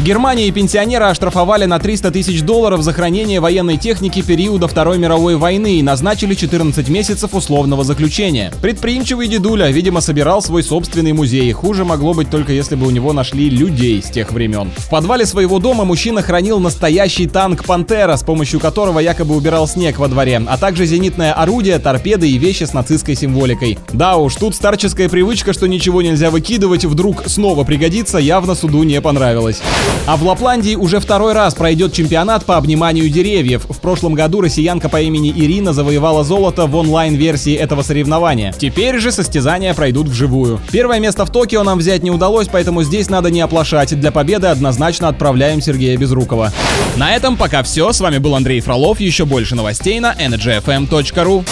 В Германии пенсионера оштрафовали на 300 тысяч долларов за хранение военной техники периода Второй мировой войны и назначили 14 месяцев условного заключения. Предприимчивый дедуля, видимо, собирал свой собственный музей. Хуже могло быть только если бы у него нашли людей с тех времен. В подвале своего дома мужчина хранил настоящий танк «Пантера», с помощью которого якобы убирал снег во дворе, а также зенитное орудие, торпеды и вещи с нацистской символикой. Да уж, тут старческая привычка, что ничего нельзя выкидывать, вдруг снова пригодится, явно суду не понравилось. А в Лапландии уже второй раз пройдет чемпионат по обниманию деревьев. В прошлом году россиянка по имени Ирина завоевала золото в онлайн-версии этого соревнования. Теперь же состязания пройдут вживую. Первое место в Токио нам взять не удалось, поэтому здесь надо не оплошать. Для победы однозначно отправляем Сергея Безрукова. На этом пока все. С вами был Андрей Фролов. Еще больше новостей на energyfm.ru.